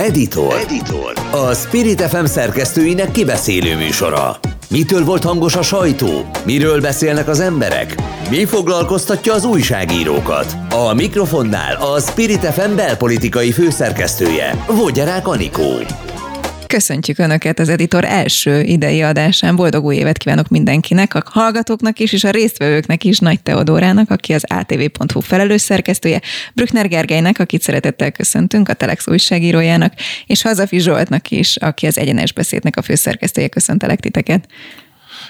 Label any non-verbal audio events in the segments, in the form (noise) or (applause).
Editor. Editor. A Spirit FM szerkesztőinek kibeszélő műsora. Mitől volt hangos a sajtó? Miről beszélnek az emberek? Mi foglalkoztatja az újságírókat? A mikrofonnál a Spirit FM belpolitikai főszerkesztője, Vogyarák Anikó. Köszöntjük Önöket az editor első idei adásán. Boldog új évet kívánok mindenkinek, a hallgatóknak is, és a résztvevőknek is, Nagy Teodórának, aki az ATV.hu felelős szerkesztője, Brückner Gergelynek, akit szeretettel köszöntünk, a Telex újságírójának, és Hazafi Zsoltnak is, aki az Egyenes Beszédnek a főszerkesztője. Köszöntelek titeket!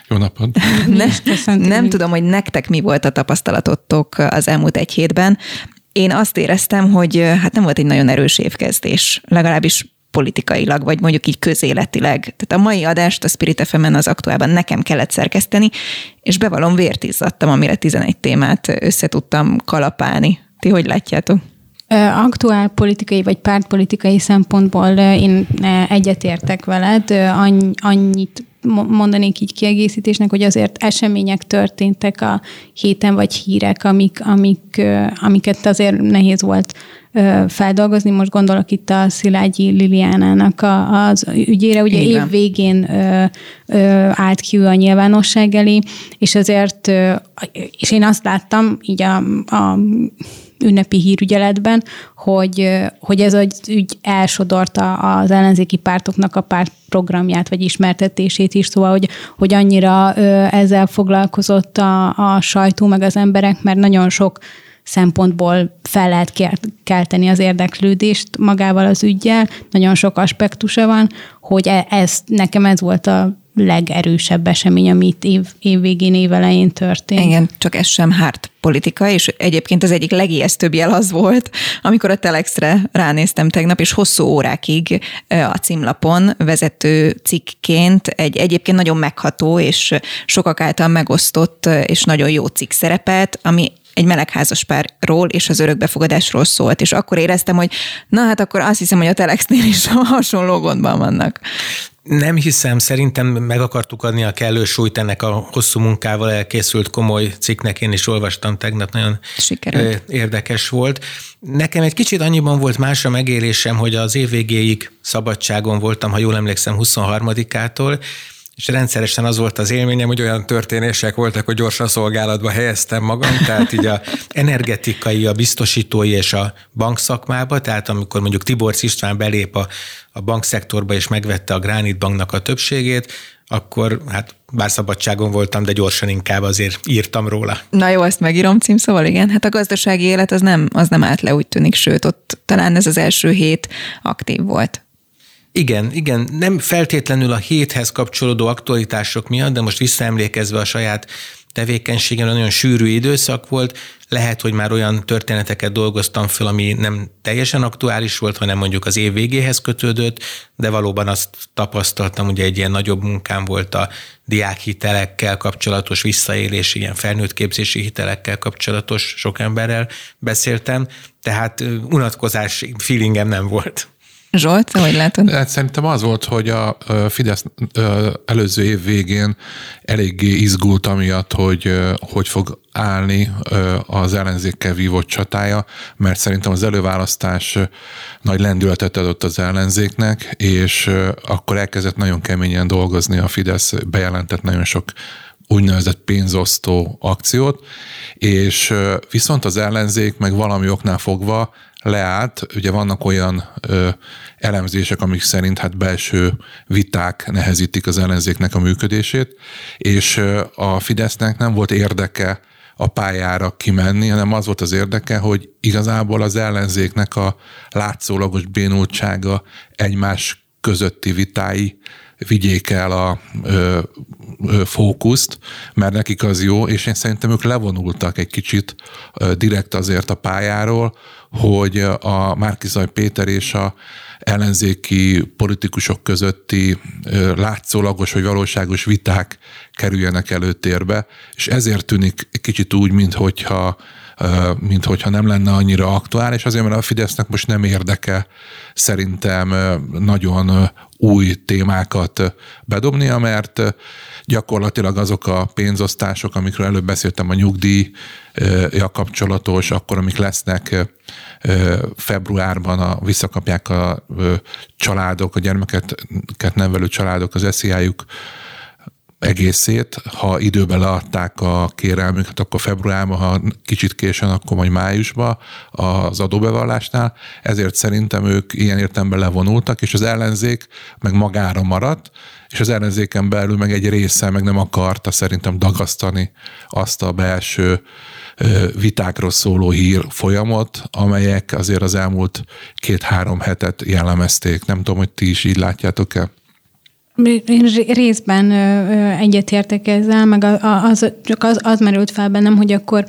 Jó napot! (laughs) ne, nem tudom, hogy nektek mi volt a tapasztalatotok az elmúlt egy hétben. Én azt éreztem, hogy hát nem volt egy nagyon erős évkezdés, legalábbis politikailag, vagy mondjuk így közéletileg. Tehát a mai adást a Spirit fm az aktuálban nekem kellett szerkeszteni, és bevallom vért izzadtam, amire 11 témát összetudtam kalapálni. Ti hogy látjátok? Aktuál politikai vagy pártpolitikai szempontból én egyetértek veled, annyit mondanék így kiegészítésnek, hogy azért események történtek a héten, vagy hírek, amik, amik, amiket azért nehéz volt feldolgozni. Most gondolok itt a Szilágyi Liliánának a, az ügyére, ugye Igen. év végén ö, ö, állt ki a nyilvánosság elé, és azért, ö, és én azt láttam így a, a ünnepi hírügyeletben, hogy, hogy ez az ügy elsodorta az ellenzéki pártoknak a párt programját, vagy ismertetését is, szóval, hogy, hogy annyira ezzel foglalkozott a, a sajtó, meg az emberek, mert nagyon sok szempontból fel lehet kelteni az érdeklődést magával az ügyjel, nagyon sok aspektusa van, hogy e, ez, nekem ez volt a legerősebb esemény, ami itt év, év végén, év történt. Igen, csak ez sem hárt politika, és egyébként az egyik legijesztőbb jel az volt, amikor a Telexre ránéztem tegnap, és hosszú órákig a címlapon vezető cikkként egy egyébként nagyon megható és sokak által megosztott és nagyon jó cikk szerepelt, ami egy melegházaspárról és az örökbefogadásról szólt, és akkor éreztem, hogy na hát akkor azt hiszem, hogy a Telexnél is (laughs) hasonló gondban vannak. Nem hiszem, szerintem meg akartuk adni a kellő súlyt ennek a hosszú munkával elkészült komoly cikknek, én is olvastam tegnap, nagyon Sikerült. érdekes volt. Nekem egy kicsit annyiban volt más a megélésem, hogy az év végéig szabadságon voltam, ha jól emlékszem, 23-ától, és rendszeresen az volt az élményem, hogy olyan történések voltak, hogy gyorsan szolgálatba helyeztem magam, tehát így a energetikai, a biztosítói és a bankszakmába, tehát amikor mondjuk Tibor István belép a, a bankszektorba és megvette a Granit Banknak a többségét, akkor hát bár szabadságon voltam, de gyorsan inkább azért írtam róla. Na jó, ezt megírom címszóval, igen. Hát a gazdasági élet az nem, az nem állt le, úgy tűnik, sőt, ott talán ez az első hét aktív volt. Igen, igen, nem feltétlenül a héthez kapcsolódó aktualitások miatt, de most visszaemlékezve a saját tevékenységem, nagyon sűrű időszak volt, lehet, hogy már olyan történeteket dolgoztam föl, ami nem teljesen aktuális volt, hanem mondjuk az év végéhez kötődött, de valóban azt tapasztaltam, hogy egy ilyen nagyobb munkám volt a diákhitelekkel kapcsolatos visszaélés, ilyen felnőttképzési hitelekkel kapcsolatos, sok emberrel beszéltem, tehát unatkozás feelingem nem volt. Zsolt, hogy látod? Hát szerintem az volt, hogy a Fidesz előző év végén eléggé izgult amiatt, hogy hogy fog állni az ellenzékkel vívott csatája, mert szerintem az előválasztás nagy lendületet adott az ellenzéknek, és akkor elkezdett nagyon keményen dolgozni a Fidesz, bejelentett nagyon sok úgynevezett pénzosztó akciót, és viszont az ellenzék meg valami oknál fogva leállt. Ugye vannak olyan ö, elemzések, amik szerint hát belső viták nehezítik az ellenzéknek a működését, és ö, a Fidesznek nem volt érdeke a pályára kimenni, hanem az volt az érdeke, hogy igazából az ellenzéknek a látszólagos bénultsága egymás közötti vitái vigyék el a ö, ö, fókuszt, mert nekik az jó, és én szerintem ők levonultak egy kicsit ö, direkt azért a pályáról, hogy a Márkizaj Péter és a ellenzéki politikusok közötti látszólagos vagy valóságos viták kerüljenek előtérbe, és ezért tűnik kicsit úgy, mintha mint hogyha nem lenne annyira aktuális, azért mert a Fidesznek most nem érdeke szerintem nagyon új témákat bedobnia, mert gyakorlatilag azok a pénzosztások, amikről előbb beszéltem, a nyugdíja kapcsolatos, akkor amik lesznek februárban, a, visszakapják a családok, a gyermeket nevelő családok az esziájuk egészét, ha időben leadták a kérelmüket, akkor februárban, ha kicsit későn, akkor majd májusban az adóbevallásnál. Ezért szerintem ők ilyen értelemben levonultak, és az ellenzék meg magára maradt, és az ellenzéken belül meg egy része meg nem akarta szerintem dagasztani azt a belső vitákról szóló hír folyamot, amelyek azért az elmúlt két-három hetet jellemezték. Nem tudom, hogy ti is így látjátok-e? Én részben egyetértek ezzel, meg az, csak az, az merült fel bennem, hogy akkor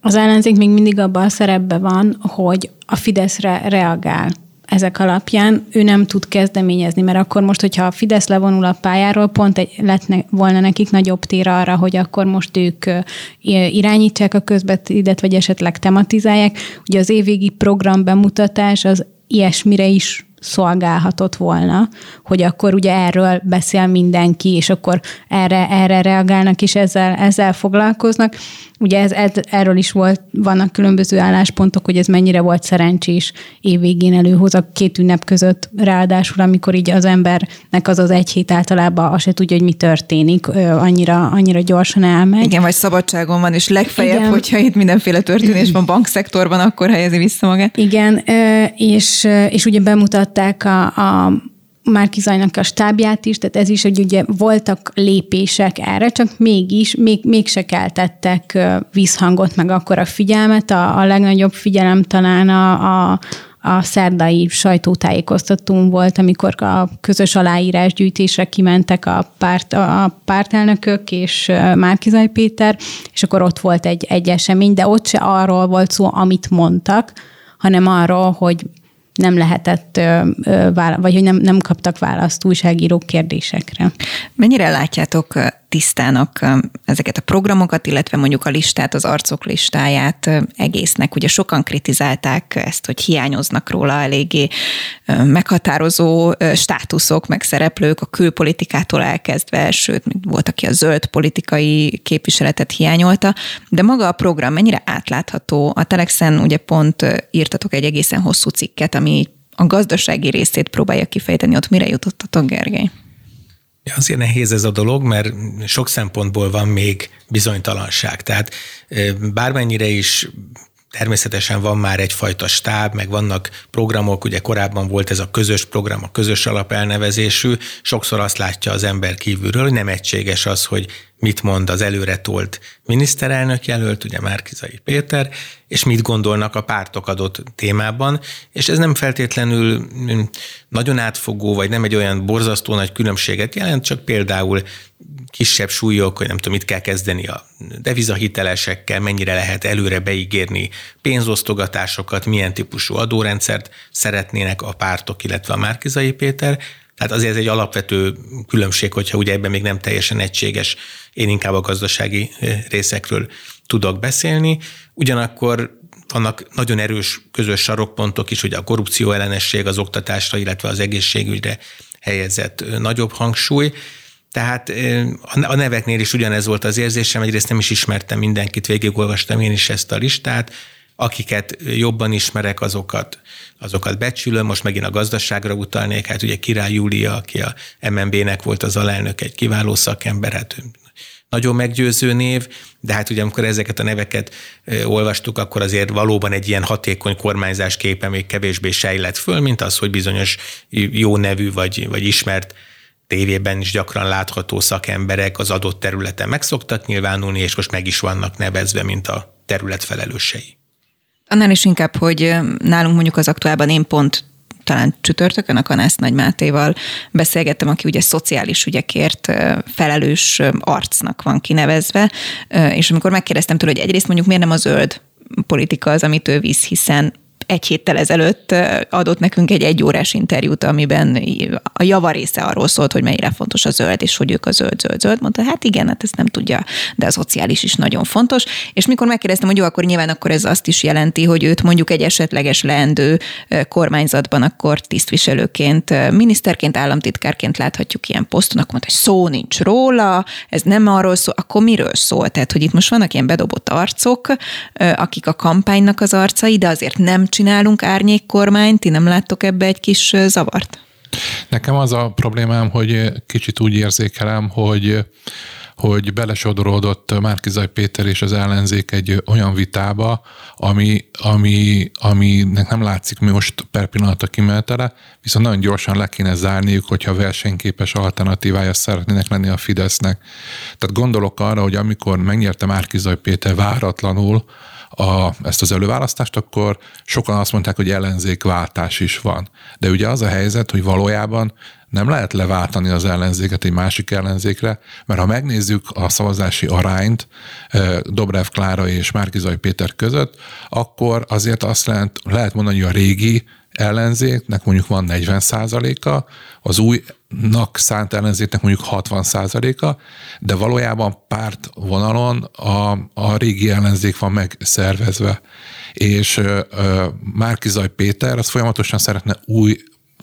az ellenzék még mindig abban a szerepben van, hogy a Fideszre reagál ezek alapján ő nem tud kezdeményezni, mert akkor most, hogyha a Fidesz levonul a pályáról, pont egy, lett volna nekik nagyobb tér arra, hogy akkor most ők irányítsák a közbetidet, vagy esetleg tematizálják. Ugye az évvégi program bemutatás az ilyesmire is szolgálhatott volna, hogy akkor ugye erről beszél mindenki, és akkor erre, erre reagálnak, és ezzel, ezzel foglalkoznak. Ugye ez, ez, erről is volt, vannak különböző álláspontok, hogy ez mennyire volt szerencsés évvégén előhoz a két ünnep között, ráadásul amikor így az embernek az az egy hét általában azt se tudja, hogy mi történik, annyira, annyira gyorsan elmegy. Igen, vagy szabadságon van, és legfeljebb, Igen. hogyha itt mindenféle történés van bankszektorban, akkor helyezi vissza magát. Igen, és, és ugye bemutatták a, a Márkizajnak a stábját is, tehát ez is, hogy ugye voltak lépések erre, csak mégis, még, mégse keltettek vízhangot, meg akkor a figyelmet. A, a legnagyobb figyelem talán a, a, a szerdai sajtótájékoztatón volt, amikor a közös aláírásgyűjtésre kimentek a, párt, a pártelnökök és Márkizaj Péter, és akkor ott volt egy, egy esemény, de ott se arról volt szó, amit mondtak, hanem arról, hogy nem lehetett, vagy hogy nem, nem kaptak választ újságírók kérdésekre. Mennyire látjátok tisztának ezeket a programokat, illetve mondjuk a listát, az arcok listáját egésznek? Ugye sokan kritizálták ezt, hogy hiányoznak róla eléggé meghatározó státuszok, meg szereplők a külpolitikától elkezdve, sőt, volt, aki a zöld politikai képviseletet hiányolta, de maga a program mennyire átlátható? A Telexen ugye pont írtatok egy egészen hosszú cikket, ami a gazdasági részét próbálja kifejteni, ott mire jutottatok, Gergely? Azért nehéz ez a dolog, mert sok szempontból van még bizonytalanság. Tehát bármennyire is Természetesen van már egyfajta stáb, meg vannak programok, ugye korábban volt ez a közös program, a közös alapelnevezésű, sokszor azt látja az ember kívülről, hogy nem egységes az, hogy mit mond az előre tolt miniszterelnök jelölt, ugye Márkizai Péter, és mit gondolnak a pártok adott témában, és ez nem feltétlenül mm, nagyon átfogó, vagy nem egy olyan borzasztó nagy különbséget jelent, csak például kisebb súlyok, hogy nem tudom, mit kell kezdeni a devizahitelesekkel, mennyire lehet előre beígérni pénzosztogatásokat, milyen típusú adórendszert szeretnének a pártok, illetve a Márkizai Péter. Tehát azért ez egy alapvető különbség, hogyha ugye ebben még nem teljesen egységes, én inkább a gazdasági részekről tudok beszélni. Ugyanakkor vannak nagyon erős közös sarokpontok is, ugye a korrupció ellenesség az oktatásra, illetve az egészségügyre helyezett nagyobb hangsúly. Tehát a neveknél is ugyanez volt az érzésem, egyrészt nem is ismertem mindenkit, végigolvastam én is ezt a listát, akiket jobban ismerek, azokat, azokat becsülöm. Most megint a gazdaságra utalnék, hát ugye Király Júlia, aki a MNB-nek volt az alelnök, egy kiváló szakember, hát nagyon meggyőző név, de hát ugye amikor ezeket a neveket olvastuk, akkor azért valóban egy ilyen hatékony kormányzás képe még kevésbé sejlett föl, mint az, hogy bizonyos jó nevű vagy, vagy ismert tévében is gyakran látható szakemberek az adott területen meg szoktak nyilvánulni, és most meg is vannak nevezve, mint a terület felelősei. Annál is inkább, hogy nálunk mondjuk az aktuálban én pont talán csütörtökön a Kanász Nagy Mátéval beszélgettem, aki ugye szociális ügyekért felelős arcnak van kinevezve, és amikor megkérdeztem tőle, hogy egyrészt mondjuk miért nem a zöld politika az, amit ő visz, hiszen egy héttel ezelőtt adott nekünk egy egyórás interjút, amiben a java része arról szólt, hogy mennyire fontos a zöld, és hogy ők a zöld, zöld, zöld. Mondta, hát igen, hát ezt nem tudja, de a szociális is nagyon fontos. És mikor megkérdeztem, hogy jó, akkor nyilván akkor ez azt is jelenti, hogy őt mondjuk egy esetleges leendő kormányzatban akkor tisztviselőként, miniszterként, államtitkárként láthatjuk ilyen poszton, akkor mondta, hogy szó nincs róla, ez nem arról szól, akkor miről szól? Tehát, hogy itt most vannak ilyen bedobott arcok, akik a kampánynak az arcai, de azért nem csinálunk árnyékkormányt, ti nem láttok ebbe egy kis zavart? Nekem az a problémám, hogy kicsit úgy érzékelem, hogy hogy belesodorodott Márkizaj Péter és az ellenzék egy olyan vitába, ami, ami, aminek nem látszik most per pillanat a kimenetele, viszont nagyon gyorsan le kéne zárniuk, hogyha versenyképes alternatívája szeretnének lenni a Fidesznek. Tehát gondolok arra, hogy amikor megnyerte Márkizaj Péter váratlanul a, ezt az előválasztást, akkor sokan azt mondták, hogy ellenzékváltás is van. De ugye az a helyzet, hogy valójában nem lehet leváltani az ellenzéket egy másik ellenzékre, mert ha megnézzük a szavazási arányt Dobrev Klára és Márkizaj Péter között, akkor azért azt lehet, lehet mondani, hogy a régi ellenzéknek mondjuk van 40 a az újnak szánt ellenzéknek mondjuk 60 a de valójában párt vonalon a, a régi ellenzék van megszervezve. És Márkizaj Péter az folyamatosan szeretne új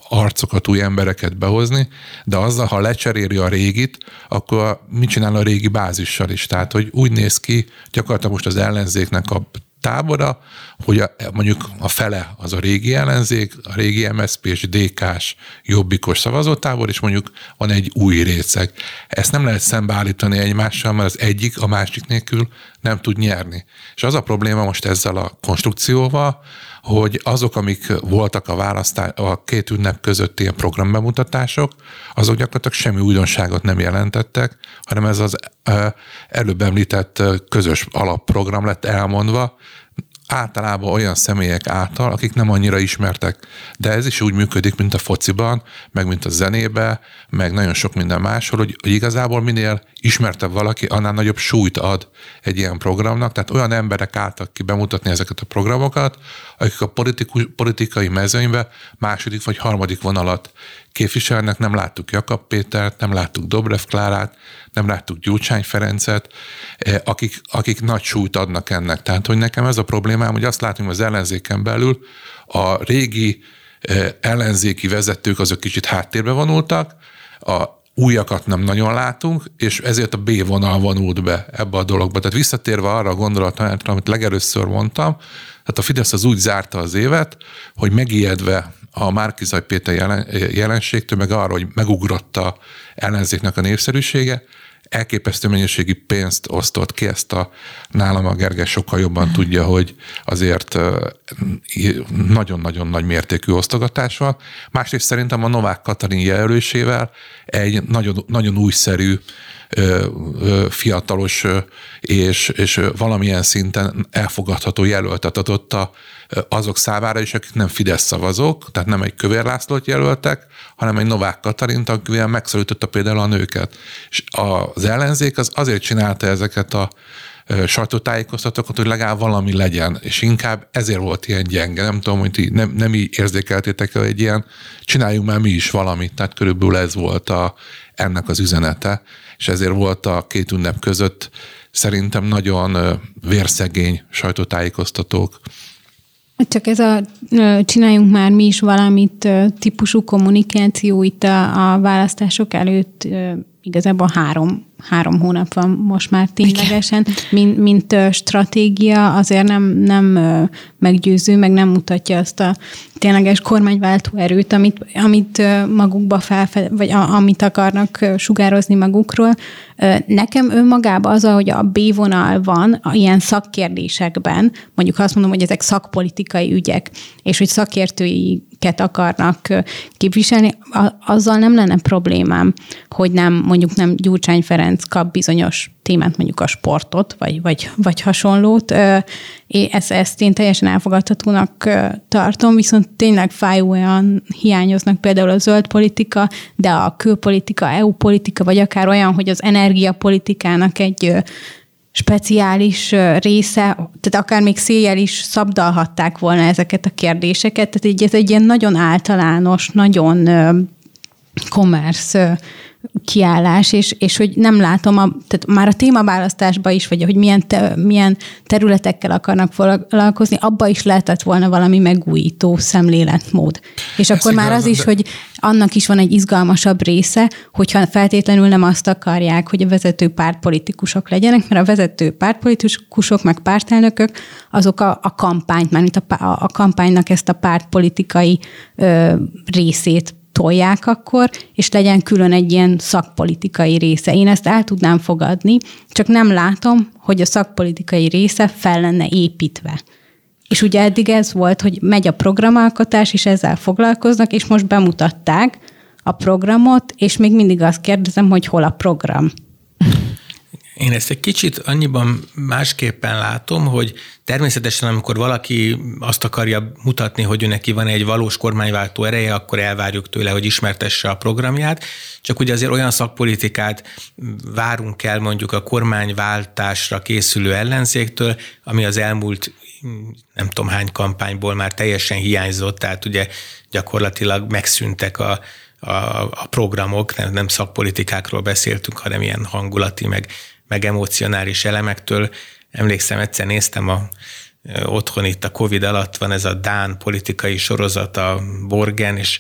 arcokat, új embereket behozni, de azzal, ha lecseréli a régit, akkor mit csinál a régi bázissal is? Tehát, hogy úgy néz ki, gyakorlatilag most az ellenzéknek a tábora, hogy a, mondjuk a fele az a régi ellenzék, a régi MSZP és DK-s jobbikos szavazótábor, és mondjuk van egy új részeg. Ezt nem lehet szembeállítani egymással, mert az egyik a másik nélkül nem tud nyerni. És az a probléma most ezzel a konstrukcióval, hogy azok, amik voltak a választás, a két ünnep között ilyen programbemutatások, azok gyakorlatilag semmi újdonságot nem jelentettek, hanem ez az előbb említett közös alapprogram lett elmondva, általában olyan személyek által, akik nem annyira ismertek. De ez is úgy működik, mint a fociban, meg mint a zenébe, meg nagyon sok minden máshol, hogy, hogy igazából minél ismertebb valaki, annál nagyobb súlyt ad egy ilyen programnak. Tehát olyan emberek álltak ki bemutatni ezeket a programokat, akik a politikus, politikai mezőnybe második vagy harmadik vonalat képviselnek. Nem láttuk Jakab Pétert, nem láttuk Dobrev Klárát, nem láttuk Gyurcsány Ferencet, eh, akik, akik nagy súlyt adnak ennek. Tehát, hogy nekem ez a problémám, hogy azt látom az ellenzéken belül, a régi eh, ellenzéki vezetők azok kicsit háttérbe vonultak, a újakat nem nagyon látunk, és ezért a B vonal vonult be ebbe a dologba. Tehát visszatérve arra a gondolatra, amit legelőször mondtam, tehát a Fidesz az úgy zárta az évet, hogy megijedve a Márkizaj Péter jelen, jelenségtől, meg arra, hogy megugrotta ellenzéknek a népszerűsége, elképesztő mennyiségi pénzt osztott ki, ezt a nálam a Gergely sokkal jobban tudja, hogy azért nagyon-nagyon nagy mértékű osztogatás van. Másrészt szerintem a Novák Katalin jelölésével egy nagyon, nagyon újszerű fiatalos és, és valamilyen szinten elfogadható jelöltet adott a, azok számára is, akik nem Fidesz szavazók, tehát nem egy Kövér Lászlót jelöltek, hanem egy Novák Katalint, akivel megszólította például a nőket. És az ellenzék az azért csinálta ezeket a sajtótájékoztatókat, hogy legalább valami legyen, és inkább ezért volt ilyen gyenge. Nem tudom, hogy ti nem, nem így érzékeltétek el egy ilyen, csináljunk már mi is valamit. Tehát körülbelül ez volt a, ennek az üzenete, és ezért volt a két ünnep között szerintem nagyon vérszegény sajtótájékoztatók. Csak ez a csináljunk már mi is valamit típusú kommunikáció itt a, a választások előtt igazából három három hónap van most már ténylegesen, mint, mint stratégia, azért nem, nem meggyőző, meg nem mutatja azt a tényleges kormányváltó erőt, amit, amit magukba felfed, vagy a, amit akarnak sugározni magukról. Nekem önmagában az, hogy a B vonal van a ilyen szakkérdésekben, mondjuk azt mondom, hogy ezek szakpolitikai ügyek, és hogy szakértői ket akarnak képviselni, azzal nem lenne problémám, hogy nem mondjuk nem Gyurcsány Ferenc kap bizonyos témát, mondjuk a sportot, vagy, vagy, vagy hasonlót. Ezt, ezt én teljesen elfogadhatónak tartom, viszont tényleg fájóan hiányoznak például a zöld politika, de a külpolitika, EU politika, vagy akár olyan, hogy az energiapolitikának egy speciális része, tehát akár még széjjel is szabdalhatták volna ezeket a kérdéseket, tehát így ez egy ilyen nagyon általános, nagyon commerce kiállás, és, és hogy nem látom, a, tehát már a témaválasztásban is, vagy hogy milyen, te, milyen területekkel akarnak foglalkozni, abba is lehetett volna valami megújító szemléletmód. És Ezt akkor már az is, de... hogy annak is van egy izgalmasabb része, hogyha feltétlenül nem azt akarják, hogy a vezető pártpolitikusok legyenek, mert a vezető pártpolitikusok, meg pártelnökök, azok a, a kampányt, mert a, a, a kampánynak ezt a pártpolitikai ö, részét tolják akkor, és legyen külön egy ilyen szakpolitikai része. Én ezt el tudnám fogadni, csak nem látom, hogy a szakpolitikai része fel lenne építve. És ugye eddig ez volt, hogy megy a programalkotás, és ezzel foglalkoznak, és most bemutatták a programot, és még mindig azt kérdezem, hogy hol a program. Én ezt egy kicsit annyiban másképpen látom, hogy természetesen, amikor valaki azt akarja mutatni, hogy neki van egy valós kormányváltó ereje, akkor elvárjuk tőle, hogy ismertesse a programját. Csak ugye azért olyan szakpolitikát várunk el mondjuk a kormányváltásra készülő ellenzéktől, ami az elmúlt nem tudom hány kampányból már teljesen hiányzott, tehát ugye gyakorlatilag megszűntek a, a, a programok, nem, nem szakpolitikákról beszéltünk, hanem ilyen hangulati, meg meg emocionális elemektől. Emlékszem, egyszer néztem a otthon itt a Covid alatt van ez a Dán politikai sorozat, a Borgen, és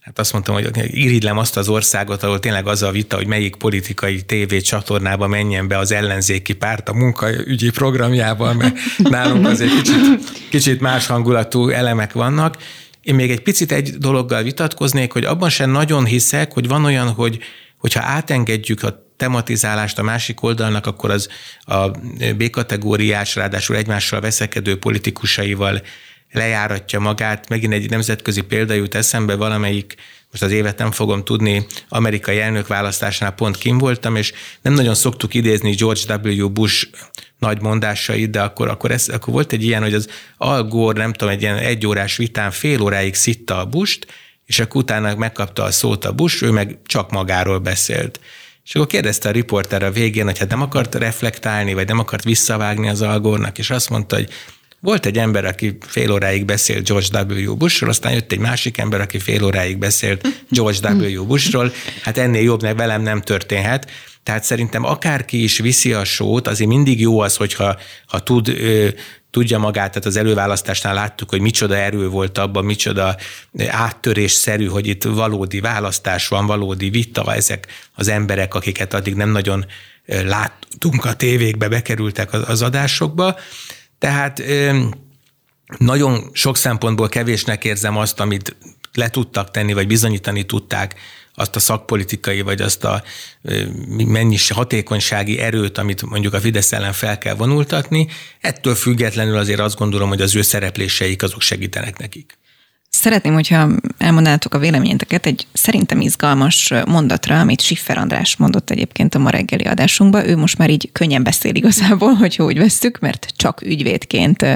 hát azt mondtam, hogy irigylem azt az országot, ahol tényleg az a vita, hogy melyik politikai tévé csatornába menjen be az ellenzéki párt a munkaügyi programjával, mert (laughs) nálunk azért kicsit, kicsit más hangulatú elemek vannak. Én még egy picit egy dologgal vitatkoznék, hogy abban sem nagyon hiszek, hogy van olyan, hogy hogyha átengedjük a tematizálást a másik oldalnak, akkor az a B-kategóriás, ráadásul egymással veszekedő politikusaival lejáratja magát. Megint egy nemzetközi példa jut eszembe, valamelyik most az évet nem fogom tudni, amerikai elnökválasztásnál pont kim voltam, és nem nagyon szoktuk idézni George W. Bush nagy mondásait, de akkor, akkor, ez, akkor volt egy ilyen, hogy az Al Gore, nem tudom, egy ilyen egyórás vitán fél óráig szitta a Busht, és akkor utána megkapta a szót a Bush, ő meg csak magáról beszélt. És akkor kérdezte a riporter a végén, hogy hát nem akart reflektálni, vagy nem akart visszavágni az algornak, és azt mondta, hogy volt egy ember, aki fél óráig beszélt George W. Bushról, aztán jött egy másik ember, aki fél óráig beszélt George W. Bushról. Hát ennél jobb meg velem nem történhet. Tehát szerintem akárki is viszi a sót, azért mindig jó az, hogyha ha tud tudja magát, tehát az előválasztásnál láttuk, hogy micsoda erő volt abban, micsoda áttörésszerű, hogy itt valódi választás van, valódi vita, ezek az emberek, akiket addig nem nagyon láttunk a tévékbe, bekerültek az adásokba. Tehát nagyon sok szempontból kevésnek érzem azt, amit le tudtak tenni, vagy bizonyítani tudták azt a szakpolitikai, vagy azt a mennyis hatékonysági erőt, amit mondjuk a Fidesz ellen fel kell vonultatni. Ettől függetlenül azért azt gondolom, hogy az ő szerepléseik azok segítenek nekik. Szeretném, hogyha elmondanátok a véleményeteket egy szerintem izgalmas mondatra, amit Siffer András mondott egyébként a ma reggeli adásunkban. Ő most már így könnyen beszél igazából, (laughs) hogy úgy veszük, mert csak ügyvédként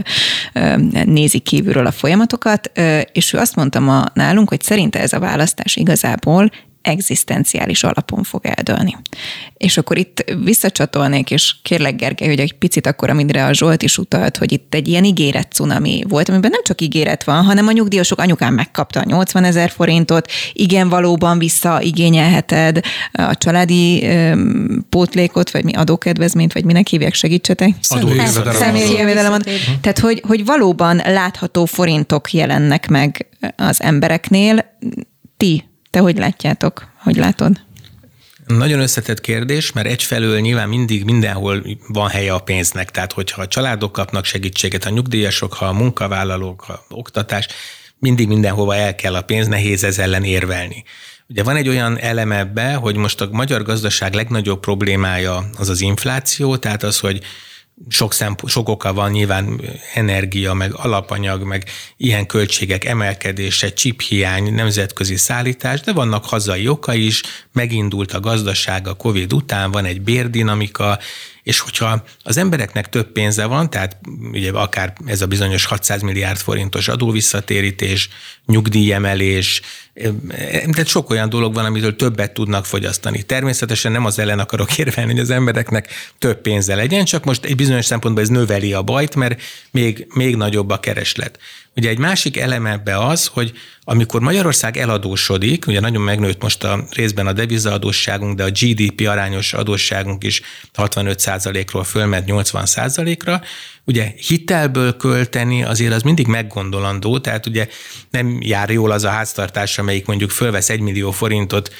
nézi kívülről a folyamatokat, és ő azt mondta ma nálunk, hogy szerinte ez a választás igazából egzisztenciális alapon fog eldőlni. És akkor itt visszacsatolnék, és kérlek Gergely, hogy egy picit akkor, amire a Zsolt is utalt, hogy itt egy ilyen ígéret cunami volt, amiben nem csak ígéret van, hanem a nyugdíjasok anyukám megkapta a 80 ezer forintot, igen, valóban visszaigényelheted a családi öm, pótlékot, vagy mi adókedvezményt, vagy minek hívják, segítsetek? Személyi jövedelem. Tehát, hogy, hogy valóban látható forintok jelennek meg az embereknél. Ti te hogy látjátok? Hogy látod? Nagyon összetett kérdés, mert egyfelől nyilván mindig mindenhol van helye a pénznek, tehát hogyha a családok kapnak segítséget, a nyugdíjasok, ha a munkavállalók, ha oktatás, mindig mindenhova el kell a pénz, nehéz ez ellen érvelni. Ugye van egy olyan elem ebbe, hogy most a magyar gazdaság legnagyobb problémája az az infláció, tehát az, hogy sok, szemp- sok oka van, nyilván energia, meg alapanyag, meg ilyen költségek emelkedése, csiphiány, nemzetközi szállítás, de vannak hazai oka is, megindult a gazdaság a Covid után, van egy bérdinamika, És hogyha az embereknek több pénze van, tehát ugye akár ez a bizonyos 600 milliárd forintos adóvisszatérítés, nyugdíjemelés, tehát sok olyan dolog van, amitől többet tudnak fogyasztani. Természetesen nem az ellen akarok (laughs) érvelni, hogy az embereknek több pénze legyen, csak most egy bizonyos szempontból ez növeli a bajt, mert még, még nagyobb a kereslet. Ugye egy másik elem ebbe az, hogy amikor Magyarország eladósodik, ugye nagyon megnőtt most a részben a devizaadósságunk, de a GDP arányos adósságunk is 65%-ról fölment 80%-ra, ugye hitelből költeni azért az mindig meggondolandó, tehát ugye nem jár jól az a háztartás, amelyik mondjuk fölvesz egy millió forintot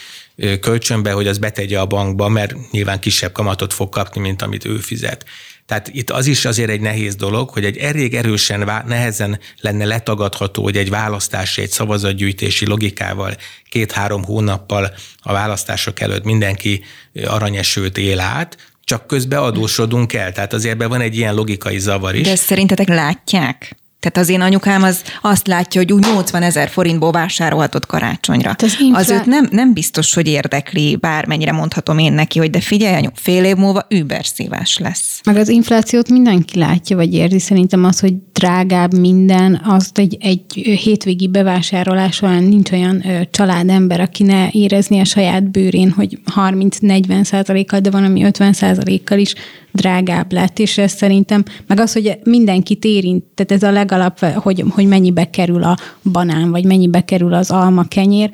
kölcsönbe, hogy az betegye a bankba, mert nyilván kisebb kamatot fog kapni, mint amit ő fizet. Tehát itt az is azért egy nehéz dolog, hogy egy elég erősen, nehezen lenne letagadható, hogy egy választási, egy szavazatgyűjtési logikával két-három hónappal a választások előtt mindenki aranyesőt él át, csak közben adósodunk el. Tehát azért ebben van egy ilyen logikai zavar is. De ezt szerintetek látják? Tehát az én anyukám az azt látja, hogy úgy 80 ezer forintból vásárolhatott karácsonyra. Hát az, infra... az őt nem, nem biztos, hogy érdekli, bármennyire mondhatom én neki, hogy de figyelj, anyu, fél év múlva überszívás lesz. Meg az inflációt mindenki látja, vagy érzi. Szerintem az, hogy drágább minden, azt egy, egy hétvégi bevásárolás nincs olyan ö, családember, aki ne érezni a saját bőrén, hogy 30-40 százalékkal, de van, ami 50 százalékkal is drágább lett, és ez szerintem, meg az, hogy mindenkit érint, tehát ez a legalap, hogy, hogy mennyibe kerül a banán, vagy mennyibe kerül az alma kenyér,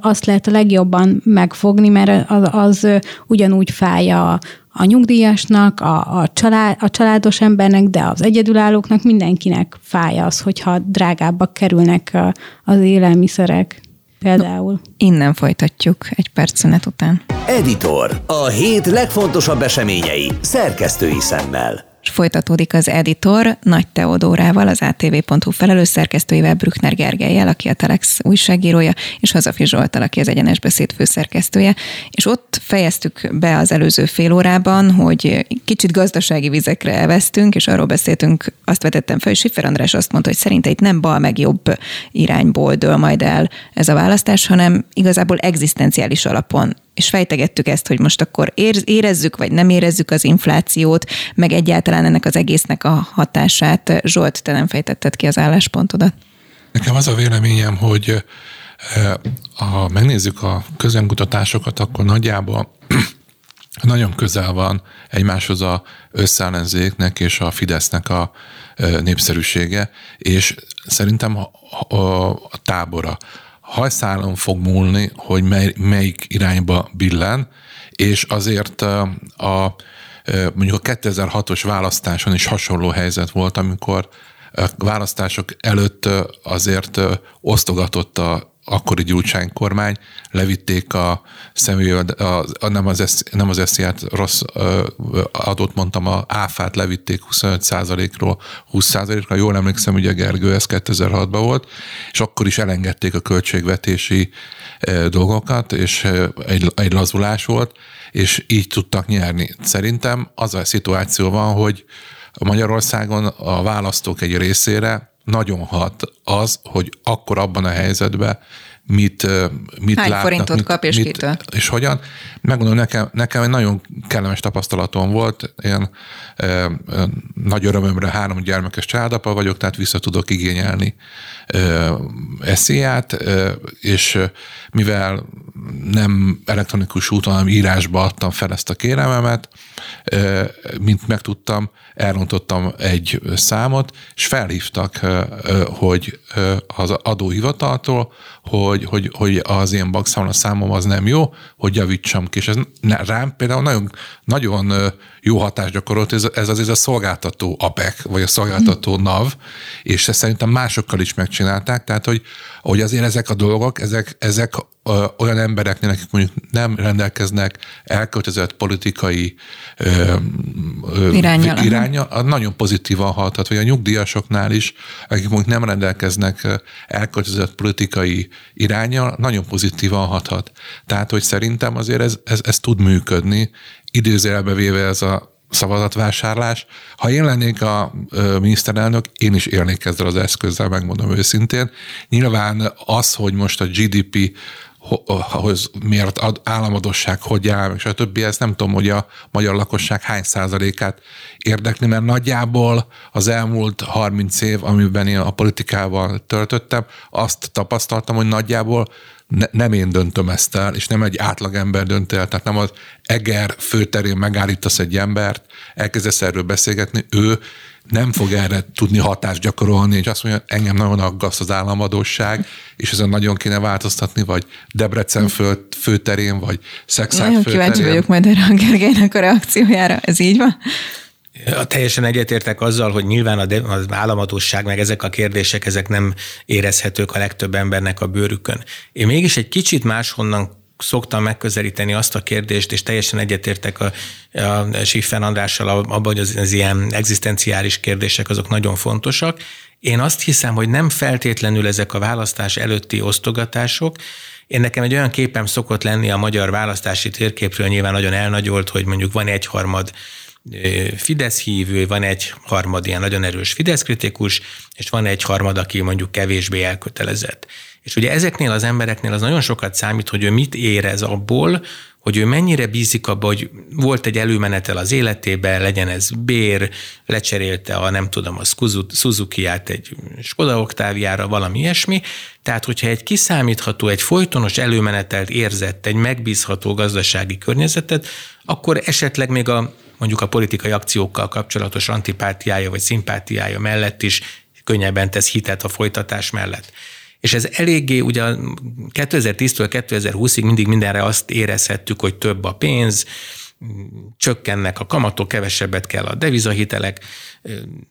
azt lehet a legjobban megfogni, mert az, az ugyanúgy fáj a, a nyugdíjasnak, a, a, család, a családos embernek, de az egyedülállóknak mindenkinek fáj az, hogyha drágábbak kerülnek az élelmiszerek például. No, innen folytatjuk egy perc szünet után. Editor. A hét legfontosabb eseményei szerkesztői szemmel és folytatódik az editor Nagy Teodórával, az ATV.hu felelős szerkesztőjével, Brückner Gergelyel, aki a Telex újságírója, és Hazafi Zsoltal, aki az Egyenes Beszéd főszerkesztője. És ott fejeztük be az előző fél órában, hogy kicsit gazdasági vizekre elvesztünk, és arról beszéltünk, azt vetettem fel, hogy Siffer András azt mondta, hogy szerinte itt nem bal meg jobb irányból dől majd el ez a választás, hanem igazából egzisztenciális alapon és fejtegettük ezt, hogy most akkor érezzük, vagy nem érezzük az inflációt, meg egyáltalán ennek az egésznek a hatását. Zsolt, te nem fejtetted ki az álláspontodat. Nekem az a véleményem, hogy eh, ha megnézzük a közönkutatásokat, akkor nagyjából (clears throat) nagyon közel van egymáshoz a összeellenzéknek és a Fidesznek a eh, népszerűsége, és szerintem a, a, a tábora hajszálon fog múlni, hogy mely, melyik irányba billen, és azért a, mondjuk a 2006-os választáson is hasonló helyzet volt, amikor a választások előtt azért osztogatott a akkori Gyurcsány kormány, levitték a személy, a, a, nem az, nem az esziát rossz adott mondtam, a áfát levitték 25%-ról 20%-ra, jól emlékszem, ugye Gergő, ez 2006-ban volt, és akkor is elengedték a költségvetési dolgokat, és egy, egy lazulás volt, és így tudtak nyerni. Szerintem az a szituáció van, hogy Magyarországon a választók egy részére nagyon hat az, hogy akkor abban a helyzetben mit, mit Hány látnak. forintot mit, kap és mit, kitől? És hogyan. Megmondom, nekem, nekem egy nagyon kellemes tapasztalatom volt. Én e, nagy örömömre három gyermekes családapa vagyok, tehát vissza tudok igényelni e, eszéját, e, és mivel nem elektronikus úton, hanem írásba adtam fel ezt a kérelmemet, e, mint megtudtam, elrontottam egy számot, és felhívtak, hogy az adóhivataltól, hogy, hogy, hogy az én bankszámla számom az nem jó, hogy javítsam ki. És ez rám például nagyon, nagyon jó hatást gyakorolt, ez, ez azért a szolgáltató APEC, vagy a szolgáltató NAV, és ezt szerintem másokkal is megcsinálták, tehát hogy, hogy azért ezek a dolgok, ezek, ezek olyan embereknél, akik mondjuk nem rendelkeznek elköltözött politikai ö, iránya, nagyon pozitívan hathat, vagy a nyugdíjasoknál is, akik mondjuk nem rendelkeznek elköltözött politikai iránya, nagyon pozitívan hathat. Tehát, hogy szerintem azért ez, ez, ez tud működni, időzélbe véve ez a szavazatvásárlás. Ha én lennék a miniszterelnök, én is élnék ezzel az eszközzel, megmondom őszintén. Nyilván az, hogy most a GDP ahhoz miért ad államadosság, hogy áll, és a többi, ezt nem tudom, hogy a magyar lakosság hány százalékát érdekli, mert nagyjából az elmúlt 30 év, amiben én a politikával töltöttem, azt tapasztaltam, hogy nagyjából ne, nem én döntöm ezt el, és nem egy átlagember dönt el, tehát nem az Eger főterén megállítasz egy embert, elkezdesz erről beszélgetni, ő nem fog erre tudni hatást gyakorolni, és azt mondja, engem nagyon aggaszt az államadóság, és ezen nagyon kéne változtatni, vagy Debrecen fő, főterén, vagy Szexárd Nagyon főterén. kíváncsi vagyok majd erre a Gergelynek a reakciójára. Ez így van? Teljesen egyetértek azzal, hogy nyilván az államadóság, meg ezek a kérdések, ezek nem érezhetők a legtöbb embernek a bőrükön. Én mégis egy kicsit máshonnan szoktam megközelíteni azt a kérdést, és teljesen egyetértek a, a Siffen Andrással abban, hogy az, az ilyen egzisztenciális kérdések azok nagyon fontosak. Én azt hiszem, hogy nem feltétlenül ezek a választás előtti osztogatások, én nekem egy olyan képem szokott lenni a magyar választási térképről, nyilván nagyon elnagyolt, hogy mondjuk van egyharmad Fidesz hívő, van egy harmad ilyen nagyon erős Fidesz kritikus, és van egy harmad, aki mondjuk kevésbé elkötelezett. És ugye ezeknél az embereknél az nagyon sokat számít, hogy ő mit érez abból, hogy ő mennyire bízik abba, hogy volt egy előmenetel az életében, legyen ez bér, lecserélte a nem tudom, a Suzuki-át egy Skoda Octaviára, valami ilyesmi. Tehát, hogyha egy kiszámítható, egy folytonos előmenetelt érzett, egy megbízható gazdasági környezetet, akkor esetleg még a mondjuk a politikai akciókkal kapcsolatos antipátiája vagy szimpátiája mellett is könnyebben tesz hitet a folytatás mellett. És ez eléggé, ugye 2010-től 2020-ig mindig mindenre azt érezhettük, hogy több a pénz, csökkennek a kamatok, kevesebbet kell a devizahitelek,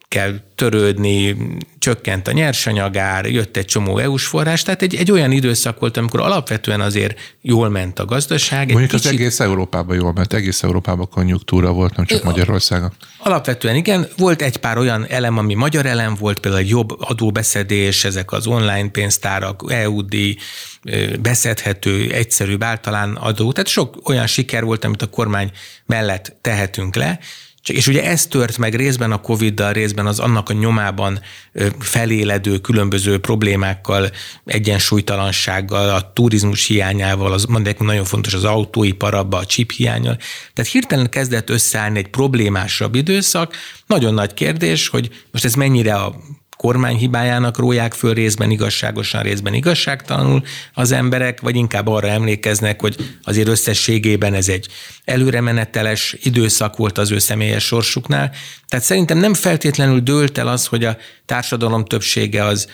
kell törődni, csökkent a nyersanyagár, jött egy csomó EU-s forrás, tehát egy, egy olyan időszak volt, amikor alapvetően azért jól ment a gazdaság. Mondjuk kicsit... az egész Európában jól ment, egész Európában konjunktúra volt, nem csak Magyarországon. Alapvetően igen, volt egy pár olyan elem, ami magyar elem volt, például jobb adóbeszedés, ezek az online pénztárak, EUD, beszedhető, egyszerűbb általán adó. Tehát sok olyan siker volt, amit a kormány mellett tehetünk le, és ugye ez tört meg részben a Covid-dal, részben az annak a nyomában feléledő különböző problémákkal, egyensúlytalansággal, a turizmus hiányával, az mondjuk nagyon fontos az autóipar abba, a chip hiányal. Tehát hirtelen kezdett összeállni egy problémásabb időszak. Nagyon nagy kérdés, hogy most ez mennyire a kormány hibájának róják föl részben igazságosan, részben igazságtalanul az emberek, vagy inkább arra emlékeznek, hogy azért összességében ez egy előremeneteles időszak volt az ő személyes sorsuknál. Tehát szerintem nem feltétlenül dőlt el az, hogy a társadalom többsége az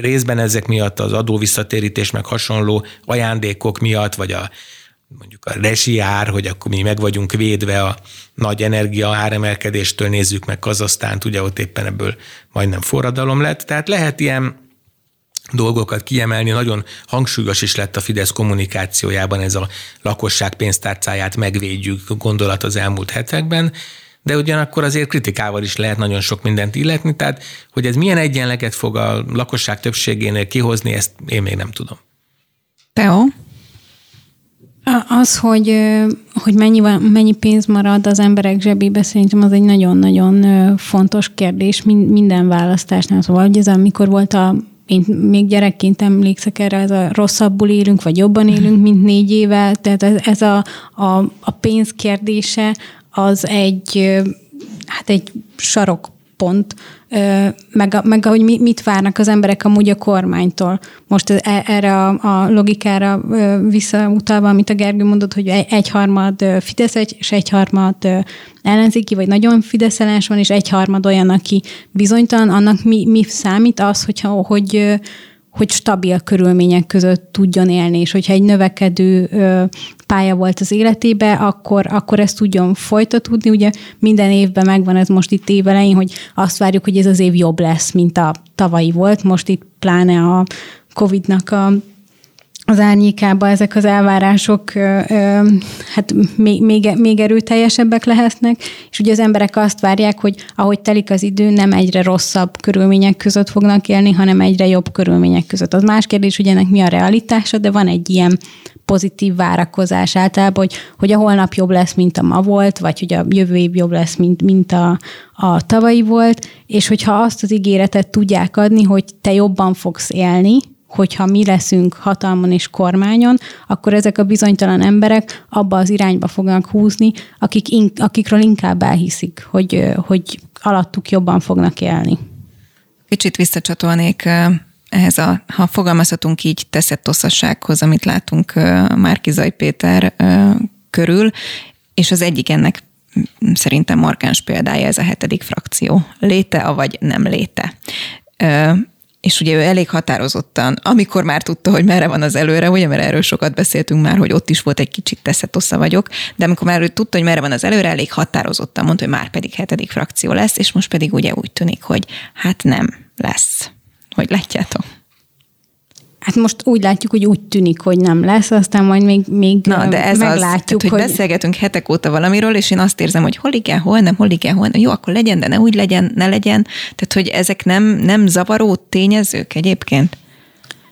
részben ezek miatt az adóvisszatérítés meg hasonló ajándékok miatt, vagy a mondjuk a rezsiár, hogy akkor mi meg vagyunk védve a nagy energia áremelkedéstől, nézzük meg Kazasztánt, ugye ott éppen ebből majdnem forradalom lett. Tehát lehet ilyen dolgokat kiemelni. Nagyon hangsúlyos is lett a Fidesz kommunikációjában ez a lakosság pénztárcáját megvédjük gondolat az elmúlt hetekben, de ugyanakkor azért kritikával is lehet nagyon sok mindent illetni, tehát hogy ez milyen egyenleget fog a lakosság többségénél kihozni, ezt én még nem tudom. Teo? Az, hogy, hogy mennyi, mennyi pénz marad az emberek zsebébe, szerintem az egy nagyon-nagyon fontos kérdés minden választásnál. Szóval, hogy ez amikor volt a én még gyerekként emlékszek erre, ez a rosszabbul élünk, vagy jobban (laughs) élünk, mint négy éve. Tehát ez a, a, a pénz kérdése az egy, hát egy sarokpont meg, meg hogy mit várnak az emberek amúgy a kormánytól. Most e, erre a, a logikára visszautalva, amit a Gergő mondott, hogy egyharmad Fidesz és egyharmad ellenzéki, vagy nagyon fideszeles van, és egyharmad olyan, aki bizonytalan, annak mi, mi számít az, hogyha, hogy hogy stabil körülmények között tudjon élni, és hogyha egy növekedő pálya volt az életébe, akkor, akkor ezt tudjon folytatódni. Ugye minden évben megvan ez most itt évelején, hogy azt várjuk, hogy ez az év jobb lesz, mint a tavalyi volt. Most itt pláne a COVID-nak a az árnyékába ezek az elvárások hát még, még, még erőteljesebbek lehetnek, és ugye az emberek azt várják, hogy ahogy telik az idő, nem egyre rosszabb körülmények között fognak élni, hanem egyre jobb körülmények között. Az más kérdés, hogy ennek mi a realitása, de van egy ilyen pozitív várakozás általában, hogy, hogy a holnap jobb lesz, mint a ma volt, vagy hogy a jövő év jobb lesz, mint, mint a, a tavalyi volt, és hogyha azt az ígéretet tudják adni, hogy te jobban fogsz élni, hogyha mi leszünk hatalmon és kormányon, akkor ezek a bizonytalan emberek abba az irányba fognak húzni, akik in, akikről inkább elhiszik, hogy, hogy alattuk jobban fognak élni. Kicsit visszacsatolnék ehhez a, ha fogalmazhatunk így, teszett oszassághoz, amit látunk Márkizai Péter körül, és az egyik ennek szerintem markáns példája ez a hetedik frakció. Léte, avagy nem léte és ugye ő elég határozottan, amikor már tudta, hogy merre van az előre, ugye, mert erről sokat beszéltünk már, hogy ott is volt egy kicsit teszetossza vagyok, de amikor már ő tudta, hogy merre van az előre, elég határozottan mondta, hogy már pedig hetedik frakció lesz, és most pedig ugye úgy tűnik, hogy hát nem lesz. Hogy látjátok? Hát most úgy látjuk, hogy úgy tűnik, hogy nem lesz, aztán majd még, még Na, de ez meglátjuk. Az, tehát, hogy, hogy beszélgetünk hetek óta valamiről, és én azt érzem, hogy hol igen, hol nem, hol igen, hol nem. Jó, akkor legyen, de ne úgy legyen, ne legyen. Tehát, hogy ezek nem, nem zavaró tényezők egyébként?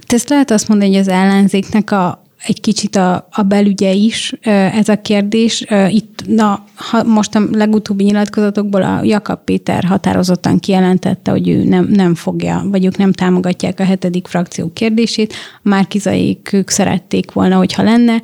Te ezt lehet azt mondani, hogy az ellenzéknek a, egy kicsit a, a belügye is ez a kérdés. Itt na, ha most a legutóbbi nyilatkozatokból a Jakab Péter határozottan kijelentette, hogy ő nem, nem fogja, vagy ők nem támogatják a hetedik frakció kérdését. A Márkizaik ők szerették volna, hogyha lenne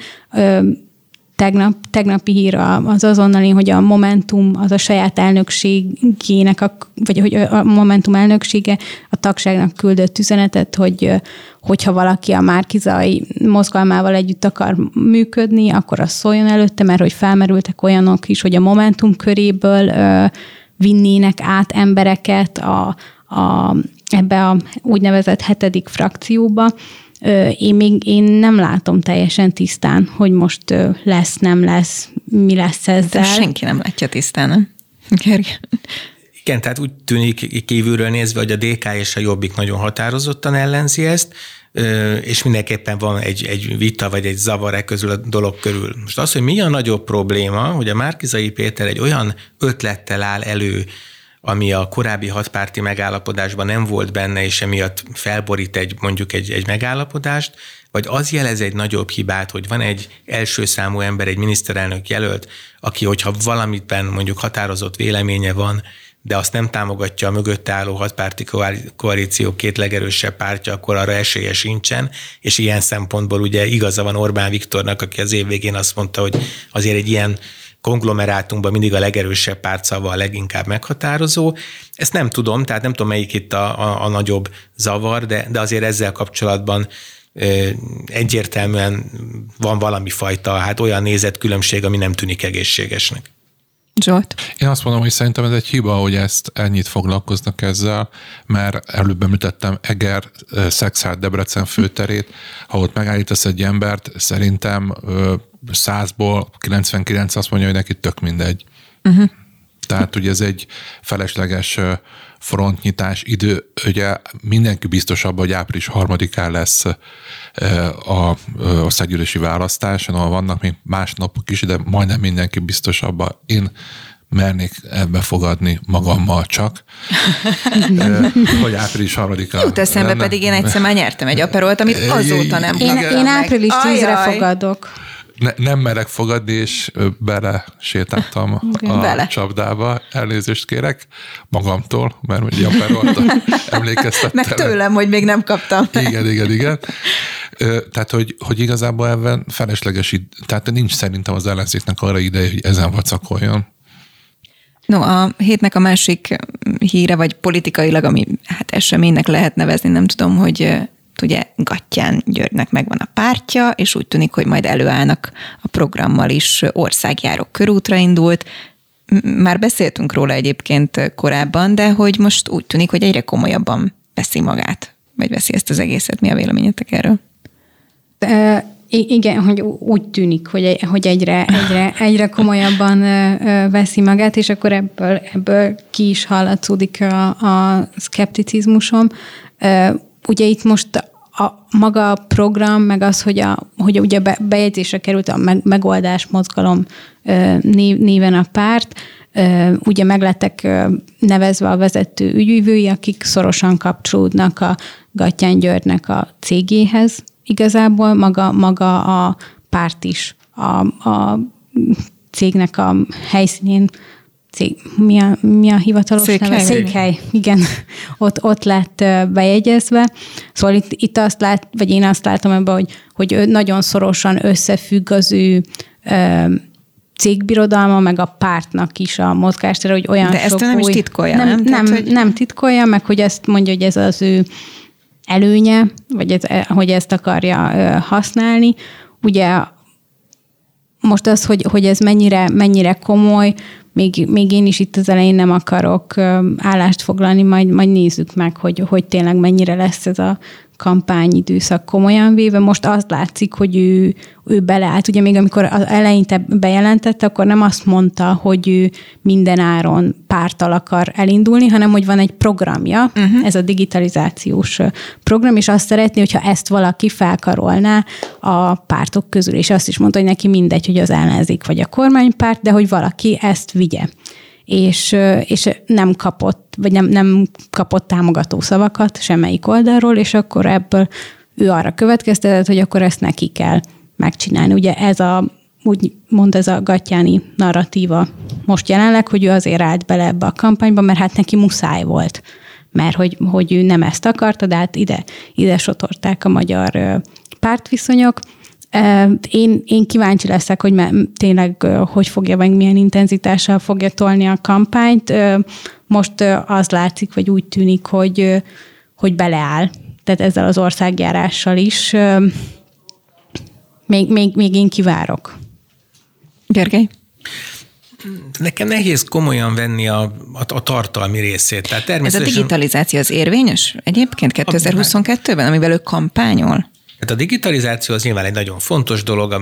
tegnap, tegnapi hír az azonnali, hogy a Momentum az a saját elnökségének, a, vagy hogy a Momentum elnöksége a tagságnak küldött üzenetet, hogy hogyha valaki a Márkizai mozgalmával együtt akar működni, akkor az szóljon előtte, mert hogy felmerültek olyanok is, hogy a Momentum köréből vinnének át embereket a, a, ebbe a úgynevezett hetedik frakcióba, én még én nem látom teljesen tisztán, hogy most lesz, nem lesz, mi lesz ezzel. De senki nem látja tisztán, nem? Gergely. Igen, tehát úgy tűnik kívülről nézve, hogy a DK és a Jobbik nagyon határozottan ellenzi ezt, és mindenképpen van egy, egy vita vagy egy zavar e közül a dolog körül. Most az, hogy mi a nagyobb probléma, hogy a Márkizai Péter egy olyan ötlettel áll elő, ami a korábbi hatpárti megállapodásban nem volt benne, és emiatt felborít egy mondjuk egy, egy megállapodást, vagy az jelez egy nagyobb hibát, hogy van egy első számú ember, egy miniszterelnök jelölt, aki, hogyha valamitben mondjuk határozott véleménye van, de azt nem támogatja a mögötte álló hatpárti koalíció két legerősebb pártja, akkor arra esélye sincsen, és ilyen szempontból ugye igaza van Orbán Viktornak, aki az év végén azt mondta, hogy azért egy ilyen konglomerátumban mindig a legerősebb pártszava a leginkább meghatározó. Ezt nem tudom, tehát nem tudom, melyik itt a, a, a nagyobb zavar, de, de azért ezzel kapcsolatban egyértelműen van valami fajta, hát olyan nézetkülönbség, ami nem tűnik egészségesnek. Zsolt? Én azt mondom, hogy szerintem ez egy hiba, hogy ezt ennyit foglalkoznak ezzel, mert előbb említettem Eger, Szexárd, Debrecen főterét, ha ott megállítasz egy embert, szerintem százból 99 azt mondja, hogy neki tök mindegy. Uh-huh. Tehát ugye ez egy felesleges frontnyitás idő, ugye mindenki biztosabb, hogy április harmadikán lesz a országgyűlési választás, ahol vannak még más napok is, de majdnem mindenki biztosabb. Én mernék ebbe fogadni magammal csak, (laughs) hogy április harmadikán. Jut eszembe, lenne. pedig én egyszer már nyertem egy aperolt, amit azóta nem Én, én április 10-re fogadok ne, nem merek fogadni, és bele sétáltam a bele. csapdába. Elnézést kérek magamtól, mert ugye a emlékeztettem. Meg tőlem, hogy még nem kaptam. Igen, igen, igen. Tehát, hogy, hogy igazából ebben felesleges, tehát nincs szerintem az ellenzéknek arra ideje, hogy ezen vacakoljon. No, a hétnek a másik híre, vagy politikailag, ami hát eseménynek lehet nevezni, nem tudom, hogy ugye Gattyán Györgynek megvan a pártja, és úgy tűnik, hogy majd előállnak a programmal is országjáró körútra indult. Már beszéltünk róla egyébként korábban, de hogy most úgy tűnik, hogy egyre komolyabban veszi magát, vagy veszi ezt az egészet. Mi a véleményetek erről? De, igen, hogy úgy tűnik, hogy, hogy egyre, egyre, egyre komolyabban veszi magát, és akkor ebből, ebből ki is hallatszódik a, a szkepticizmusom ugye itt most a maga a program, meg az, hogy, a, hogy ugye be, bejegyzésre került a meg, megoldás mozgalom név, néven a párt, ugye meglettek nevezve a vezető ügyvívői, akik szorosan kapcsolódnak a Gattyán Györgynek a cégéhez. Igazából maga, maga a párt is a, a cégnek a helyszínén cég, mi a, mi a hivatalos Székhely. neve? Székhely, igen, ott, ott lett bejegyezve. Szóval itt, itt azt lát, vagy én azt látom ebben, hogy, hogy nagyon szorosan összefügg az ő cégbirodalma, meg a pártnak is a mozgástere, hogy olyan De sok nem is új... titkolja, nem? nem? Tehát, nem, hogy- nem titkolja, meg hogy ezt mondja, hogy ez az ő előnye, vagy ez, hogy ezt akarja használni. Ugye most az, hogy, hogy ez mennyire, mennyire komoly, még, még én is itt az elején nem akarok állást foglalni, majd, majd nézzük meg, hogy, hogy tényleg mennyire lesz ez a kampányidőszak komolyan véve. Most azt látszik, hogy ő, ő beleállt. Ugye még amikor az eleinte bejelentette, akkor nem azt mondta, hogy ő minden áron pártal akar elindulni, hanem hogy van egy programja, uh-huh. ez a digitalizációs program, és azt szeretné, hogyha ezt valaki felkarolná a pártok közül, és azt is mondta, hogy neki mindegy, hogy az ellenzék vagy a kormánypárt, de hogy valaki ezt vigye és, és nem kapott, vagy nem, nem kapott támogató szavakat semmelyik oldalról, és akkor ebből ő arra következtetett, hogy akkor ezt neki kell megcsinálni. Ugye ez a, úgy mond ez a Gattyáni narratíva most jelenleg, hogy ő azért állt bele ebbe a kampányba, mert hát neki muszáj volt mert hogy, hogy ő nem ezt akarta, de hát ide, ide sotorták a magyar pártviszonyok. Én, én kíváncsi leszek, hogy tényleg hogy fogja meg, milyen intenzitással fogja tolni a kampányt. Most az látszik, vagy úgy tűnik, hogy, hogy beleáll, tehát ezzel az országjárással is. Még, még, még én kivárok. Gergely? Nekem nehéz komolyan venni a, a, a tartalmi részét. Tehát Ez a természetesen... digitalizáció az érvényes egyébként 2022-ben, amivel ő kampányol? Hát a digitalizáció az nyilván egy nagyon fontos dolog, a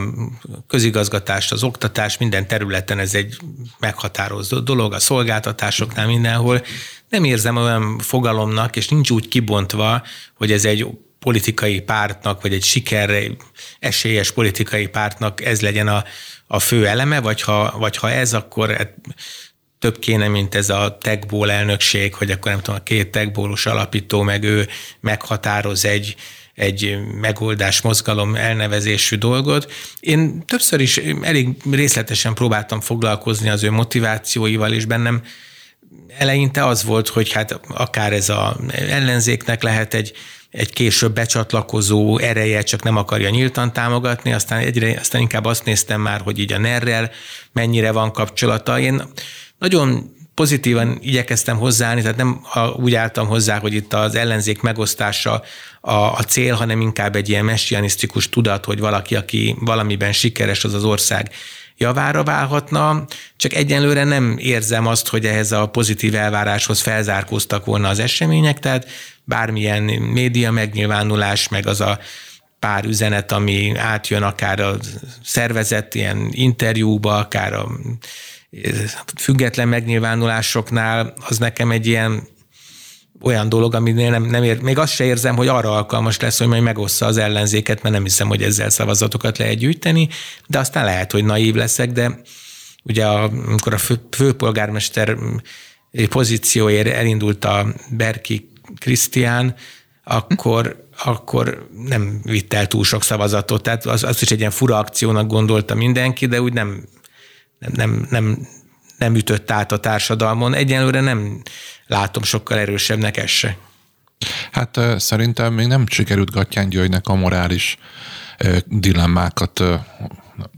közigazgatás, az oktatás minden területen ez egy meghatározó dolog, a szolgáltatásoknál mindenhol. Nem érzem olyan fogalomnak, és nincs úgy kibontva, hogy ez egy politikai pártnak, vagy egy sikerre esélyes politikai pártnak ez legyen a, a fő eleme, vagy ha, vagy ha ez, akkor hát több kéne, mint ez a techból elnökség, hogy akkor nem tudom, a két techbólus alapító, meg ő meghatároz egy, egy megoldás mozgalom elnevezésű dolgot. Én többször is elég részletesen próbáltam foglalkozni az ő motivációival, és bennem eleinte az volt, hogy hát akár ez a ellenzéknek lehet egy, egy később becsatlakozó ereje, csak nem akarja nyíltan támogatni, aztán, egyre, aztán inkább azt néztem már, hogy így a NER-rel mennyire van kapcsolata. Én nagyon pozitívan igyekeztem hozzáállni, tehát nem úgy álltam hozzá, hogy itt az ellenzék megosztása a, a cél, hanem inkább egy ilyen messianisztikus tudat, hogy valaki, aki valamiben sikeres, az az ország javára válhatna, csak egyenlőre nem érzem azt, hogy ehhez a pozitív elváráshoz felzárkóztak volna az események, tehát bármilyen média megnyilvánulás, meg az a pár üzenet, ami átjön akár a szervezett ilyen interjúba, akár a független megnyilvánulásoknál, az nekem egy ilyen olyan dolog, aminél nem, nem ér, még azt se érzem, hogy arra alkalmas lesz, hogy majd megossza az ellenzéket, mert nem hiszem, hogy ezzel szavazatokat lehet gyűjteni, de aztán lehet, hogy naív leszek, de ugye a, amikor a fő, főpolgármester pozícióért elindult a Berki Krisztián, akkor, akkor nem vitt el túl sok szavazatot, tehát az, az is egy ilyen fura akciónak gondolta mindenki, de úgy nem, nem, nem, nem, nem ütött át a társadalmon. Egyenlőre nem látom sokkal erősebbnek ez se. Hát szerintem még nem sikerült Gattyán Györgynek a morális dilemmákat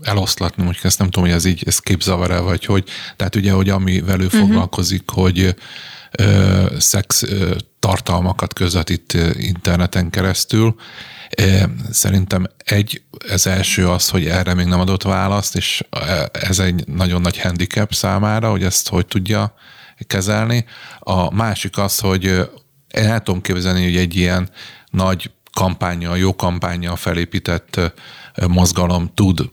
eloszlatni, mondjuk ezt nem tudom, hogy ez így ez képzavar vagy hogy. Tehát ugye, hogy amivel ő uh-huh. foglalkozik, hogy ö, szex ö, tartalmakat közvetít interneten keresztül. Szerintem egy, ez első az, hogy erre még nem adott választ, és ez egy nagyon nagy handicap számára, hogy ezt hogy tudja kezelni. A másik az, hogy én el tudom képzelni, hogy egy ilyen nagy kampánya, jó kampánya felépített mozgalom tud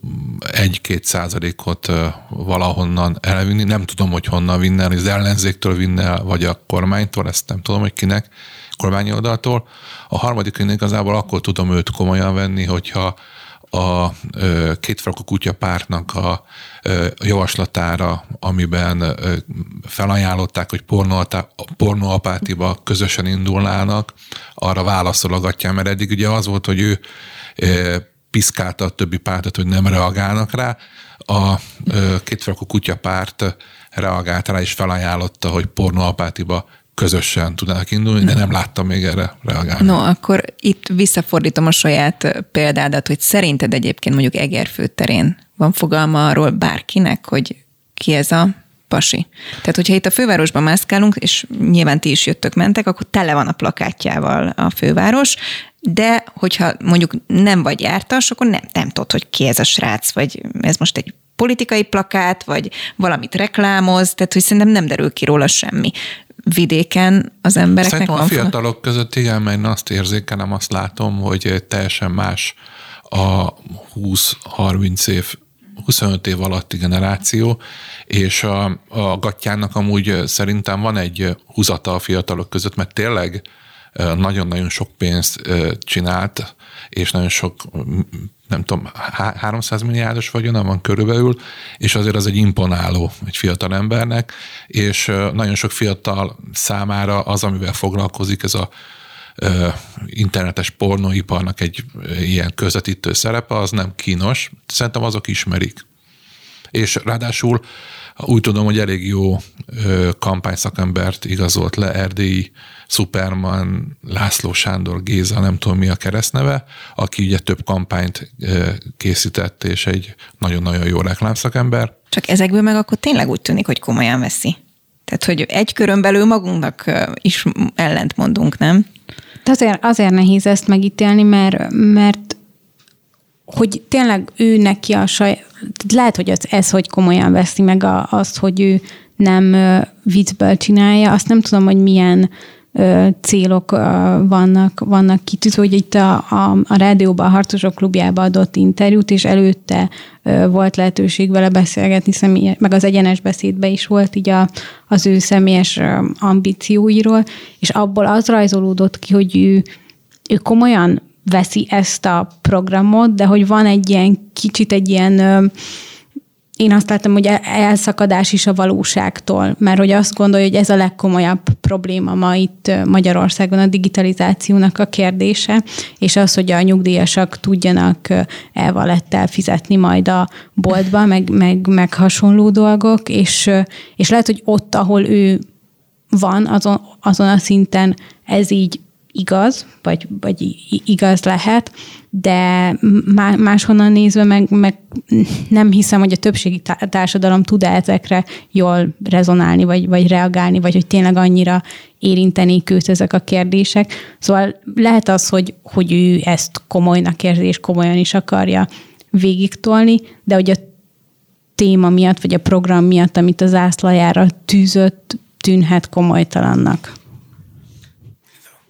egy-két százalékot valahonnan elvinni. Nem tudom, hogy honnan vinne el, az ellenzéktől vinne el, vagy a kormánytól, ezt nem tudom, hogy kinek, kormányi oldaltól. A harmadik én igazából akkor tudom őt komolyan venni, hogyha a kétfrakú kutya pártnak a javaslatára, amiben felajánlották, hogy pornoapátiba közösen indulnának, arra válaszologatja, mert eddig ugye az volt, hogy ő piszkálta a többi pártot, hogy nem reagálnak rá. A kétfrakú kutya párt reagált rá, és felajánlotta, hogy pornoapátiba közösen tudnának indulni, de nem láttam még erre reagálni. No, akkor itt visszafordítom a saját példádat, hogy szerinted egyébként mondjuk Egerfő terén van fogalma arról bárkinek, hogy ki ez a pasi. Tehát, hogyha itt a fővárosban mászkálunk, és nyilván ti is jöttök, mentek, akkor tele van a plakátjával a főváros, de hogyha mondjuk nem vagy jártas, akkor nem, nem tudod, hogy ki ez a srác, vagy ez most egy politikai plakát, vagy valamit reklámoz, tehát hogy szerintem nem derül ki róla semmi. Vidéken az embereknek Szerintem van... a fiatalok között igen, mert én azt érzékelem, azt látom, hogy teljesen más a 20-30 év 25 év alatti generáció, és a, a gatyának amúgy szerintem van egy húzata a fiatalok között, mert tényleg nagyon-nagyon sok pénzt csinált, és nagyon sok, nem tudom, 300 milliárdos vagyona van körülbelül, és azért az egy imponáló egy fiatal embernek, és nagyon sok fiatal számára az, amivel foglalkozik, ez a internetes pornóiparnak egy ilyen közvetítő szerepe, az nem kínos. Szerintem azok ismerik. És ráadásul úgy tudom, hogy elég jó kampányszakembert igazolt le Erdélyi Superman, László Sándor Géza, nem tudom mi a keresztneve, aki ugye több kampányt készített, és egy nagyon-nagyon jó reklámszakember. Csak ezekből meg akkor tényleg úgy tűnik, hogy komolyan veszi. Tehát, hogy egy körön belül magunknak is ellent mondunk, nem? De azért, azért nehéz ezt megítélni, mert, mert hogy tényleg ő neki a saját, lehet, hogy az, ez, hogy komolyan veszi meg a, azt, hogy ő nem viccből csinálja, azt nem tudom, hogy milyen célok vannak, vannak kitűzve, hogy itt a, a, a rádióban, a Harcosok klubjába adott interjút, és előtte volt lehetőség vele beszélgetni, személy, meg az egyenes beszédbe is volt így a, az ő személyes ambícióiról, és abból az rajzolódott ki, hogy ő, ő komolyan veszi ezt a programot, de hogy van egy ilyen kicsit egy ilyen én azt láttam, hogy elszakadás is a valóságtól, mert hogy azt gondolja, hogy ez a legkomolyabb probléma ma itt Magyarországon a digitalizációnak a kérdése, és az, hogy a nyugdíjasak tudjanak elvalettel fizetni majd a boltba, meg, meg, meg hasonló dolgok, és, és lehet, hogy ott, ahol ő van, azon, azon a szinten ez így igaz, vagy, vagy igaz lehet, de máshonnan nézve meg, meg nem hiszem, hogy a többségi társadalom tud ezekre jól rezonálni, vagy, vagy reagálni, vagy hogy tényleg annyira érinteni őt ezek a kérdések. Szóval lehet az, hogy, hogy ő ezt komolynak érzi, és komolyan is akarja végigtolni, de hogy a téma miatt, vagy a program miatt, amit az ászlajára tűzött, tűnhet komolytalannak.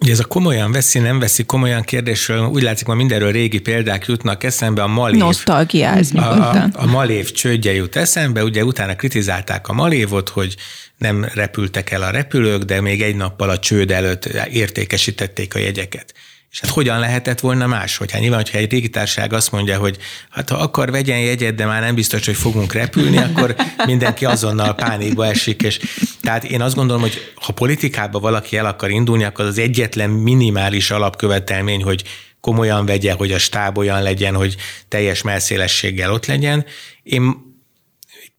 Ugye ez a komolyan veszi, nem veszi komolyan kérdésről, úgy látszik, hogy mindenről régi példák jutnak eszembe, a Malév. Nosztalgiáz a, a, a Malév csődje jut eszembe, ugye utána kritizálták a Malévot, hogy nem repültek el a repülők, de még egy nappal a csőd előtt értékesítették a jegyeket. És hát hogyan lehetett volna más? Hogy hát nyilván, hogyha egy régitárság azt mondja, hogy hát ha akar vegyen jegyet, de már nem biztos, hogy fogunk repülni, akkor mindenki azonnal pánikba esik. És tehát én azt gondolom, hogy ha politikába valaki el akar indulni, akkor az egyetlen minimális alapkövetelmény, hogy komolyan vegye, hogy a stáb olyan legyen, hogy teljes melszélességgel ott legyen. Én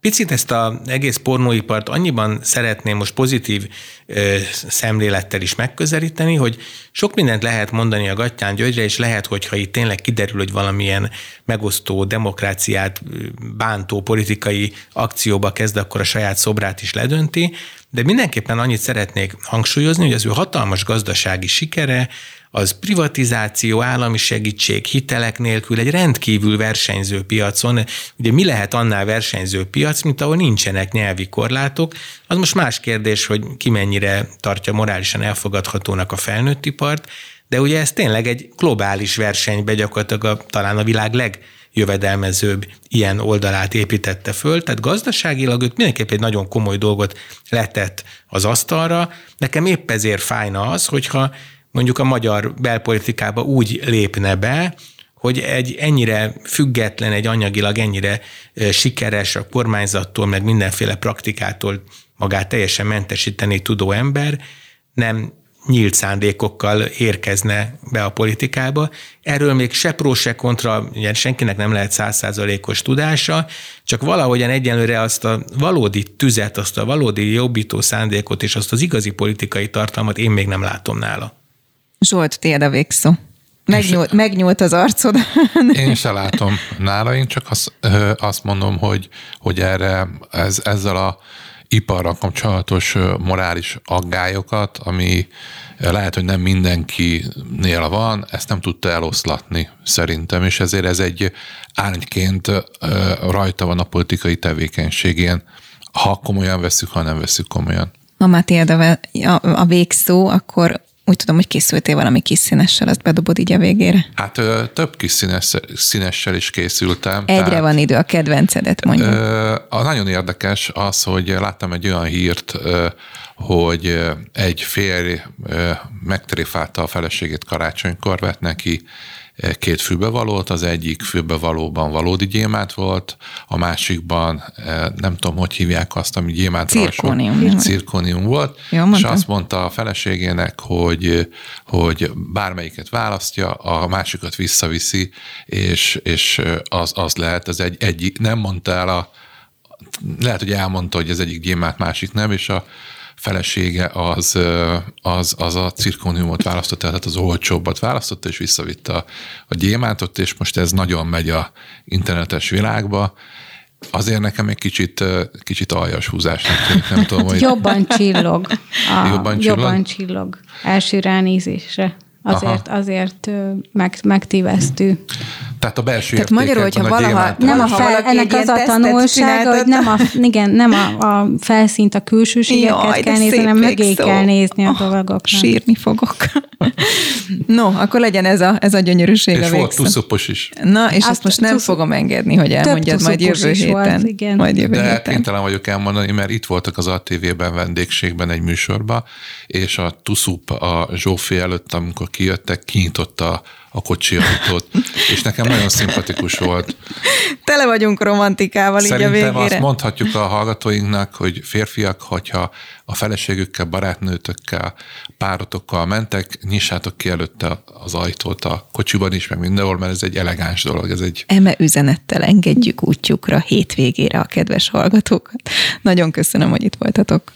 Picit ezt az egész pornóipart annyiban szeretném most pozitív ö, szemlélettel is megközelíteni, hogy sok mindent lehet mondani a Gattyán Györgyre, és lehet, hogyha itt tényleg kiderül, hogy valamilyen megosztó, demokráciát bántó politikai akcióba kezd, akkor a saját szobrát is ledönti, de mindenképpen annyit szeretnék hangsúlyozni, hogy az ő hatalmas gazdasági sikere, az privatizáció, állami segítség, hitelek nélkül egy rendkívül versenyző piacon, ugye mi lehet annál versenyző piac, mint ahol nincsenek nyelvi korlátok, az most más kérdés, hogy ki mennyire tartja morálisan elfogadhatónak a felnőtt ipart, de ugye ez tényleg egy globális versenybe gyakorlatilag a, talán a világ leg jövedelmezőbb ilyen oldalát építette föl, tehát gazdaságilag őt mindenképp egy nagyon komoly dolgot letett az asztalra. Nekem épp ezért fájna az, hogyha mondjuk a magyar belpolitikába úgy lépne be, hogy egy ennyire független, egy anyagilag ennyire sikeres a kormányzattól, meg mindenféle praktikától magát teljesen mentesíteni tudó ember nem nyílt szándékokkal érkezne be a politikába. Erről még se pró, se kontra, ugye senkinek nem lehet százszázalékos tudása, csak valahogyan egyenlőre azt a valódi tüzet, azt a valódi jobbító szándékot és azt az igazi politikai tartalmat én még nem látom nála. Zsolt, tiéd a végszó. Megnyúlt, megnyúlt az arcod. (laughs) Én se látom nála, én csak azt, azt mondom, hogy, hogy erre ez, ezzel a iparra kapcsolatos morális aggályokat, ami lehet, hogy nem mindenkinél van, ezt nem tudta eloszlatni szerintem, és ezért ez egy árnyként rajta van a politikai tevékenységén, ha komolyan veszük, ha nem veszük komolyan. Ha már a, a végszó, akkor úgy tudom, hogy készültél valami kis színessel, azt bedobod így a végére. Hát ö, több kis színes, színessel is készültem. Egyre tehát, van idő a kedvencedet, mondjuk. Ö, a nagyon érdekes az, hogy láttam egy olyan hírt, ö, hogy egy férj megtréfálta a feleségét karácsonykor, vett neki két fülbevalót, az egyik fülbevalóban valódi gyémánt volt, a másikban eh, nem tudom, hogy hívják azt, ami gyémánt Cirkónium. Cirkónium volt, Jó, és azt mondta a feleségének, hogy, hogy bármelyiket választja, a másikat visszaviszi, és, és az, az lehet, az egy, egy, nem mondta el a lehet, hogy elmondta, hogy az egyik gyémánt, másik nem, és a felesége az, az, az a cirkóniumot választotta, tehát az olcsóbbat választotta, és visszavitte a, a gyémántot, és most ez nagyon megy a internetes világba. Azért nekem egy kicsit, kicsit aljas húzásnak tűnik, nem tudom, hogy... Jobban csillog. (laughs) A, jobban csillog? Jobban csillog. Első ránézésre. Azért, Aha. azért meg, megtévesztő. Tehát a belső Tehát magyarul, hogyha valaha, nem a fel, ennek az a tanulsága, hogy nem a, igen, nem a, a felszínt, a külsőségeket Jaj, kell nézni, hanem mögé kell nézni a oh, dolgoknak. Sírni fogok. (laughs) no, akkor legyen ez a, ez a gyönyörűség és a volt tuszupos is. Na, és azt, azt most nem fogom engedni, hogy elmondjad majd jövő héten. Volt, igen. Majd jövő De héten. kénytelen vagyok elmondani, mert itt voltak az ATV-ben vendégségben egy műsorban, és a tuszup a Zsófi előtt, amikor kijöttek, kinyitotta a kocsi ajtót, és nekem nagyon szimpatikus volt. Tele vagyunk romantikával Szerintem így a végére. azt mondhatjuk a hallgatóinknak, hogy férfiak, hogyha a feleségükkel, barátnőtökkel, párotokkal mentek, nyissátok ki előtte az ajtót a kocsiban is, meg mindenhol, mert ez egy elegáns dolog. Ez egy... Eme üzenettel engedjük útjukra hétvégére a kedves hallgatókat. Nagyon köszönöm, hogy itt voltatok.